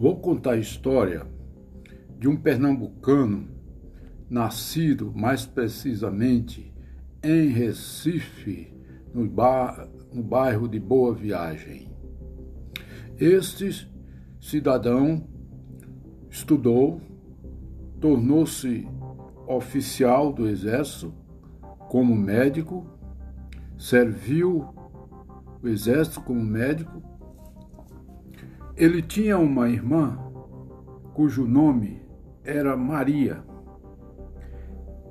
Vou contar a história de um pernambucano nascido mais precisamente em Recife, no, bairro de Boa Viagem. Este cidadão estudou, tornou-se oficial do Exército como médico, serviu o Exército como médico ele tinha uma irmã cujo nome era Maria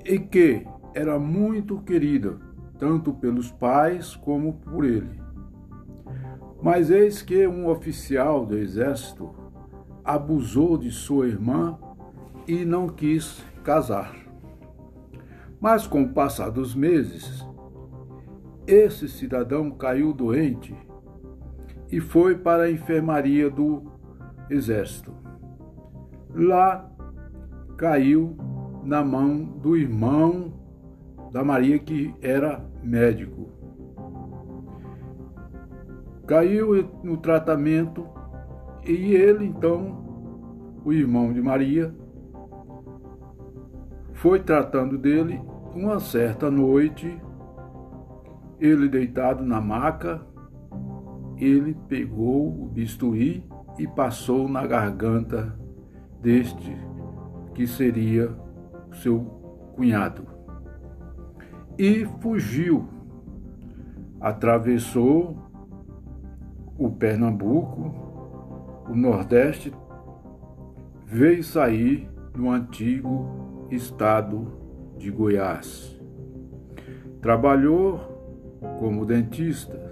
e que era muito querida, tanto pelos pais como por ele. Mas eis que um oficial do exército abusou de sua irmã e não quis casar. Mas com o passar dos meses, esse cidadão caiu doente e foi para a enfermaria do exército. Lá caiu na mão do irmão da Maria, que era médico. Caiu no tratamento e ele, então, o irmão de Maria, foi tratando dele. Uma certa noite, ele deitado na maca, ele pegou o bisturi e passou na garganta deste que seria seu cunhado. E fugiu, atravessou o Pernambuco, o Nordeste, veio sair no antigo estado de Goiás. Trabalhou como dentista,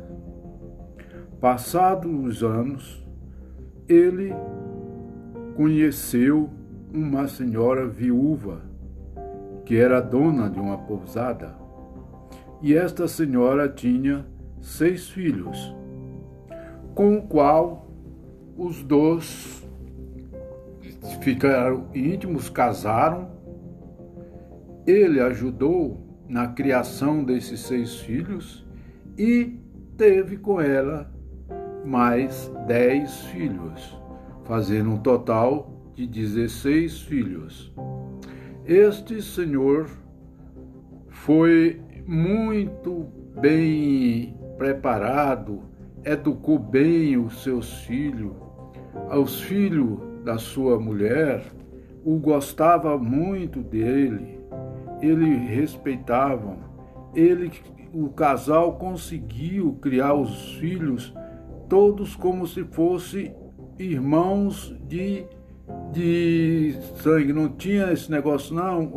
Passados os anos, ele conheceu uma senhora viúva que era dona de uma pousada. E esta senhora tinha seis filhos, com o qual os dois ficaram íntimos, casaram. Ele ajudou na criação desses seis filhos e teve com ela mais dez filhos, fazendo um total de dezesseis filhos. Este senhor foi muito bem preparado, educou bem os seus filhos, aos filhos da sua mulher, o gostava muito dele, ele respeitavam, ele, o casal conseguiu criar os filhos todos como se fossem irmãos de, de sangue. Não tinha esse negócio, não.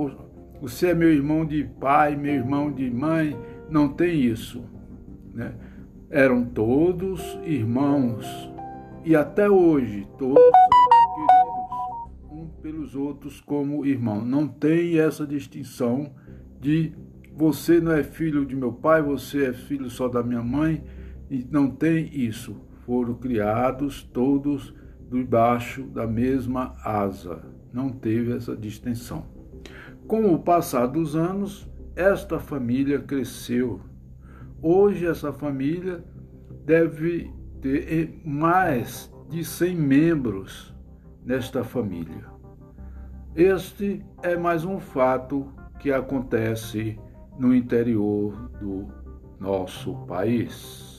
Você é meu irmão de pai, meu irmão de mãe. Não tem isso. Né? Eram todos irmãos. E até hoje, todos são queridos um pelos outros como irmão. Não tem essa distinção de você não é filho de meu pai, você é filho só da minha mãe e não tem isso. Foram criados todos debaixo da mesma asa. Não teve essa distinção. Com o passar dos anos, esta família cresceu. Hoje, essa família deve ter mais de 100 membros nesta família. Este é mais um fato que acontece no interior do nosso país.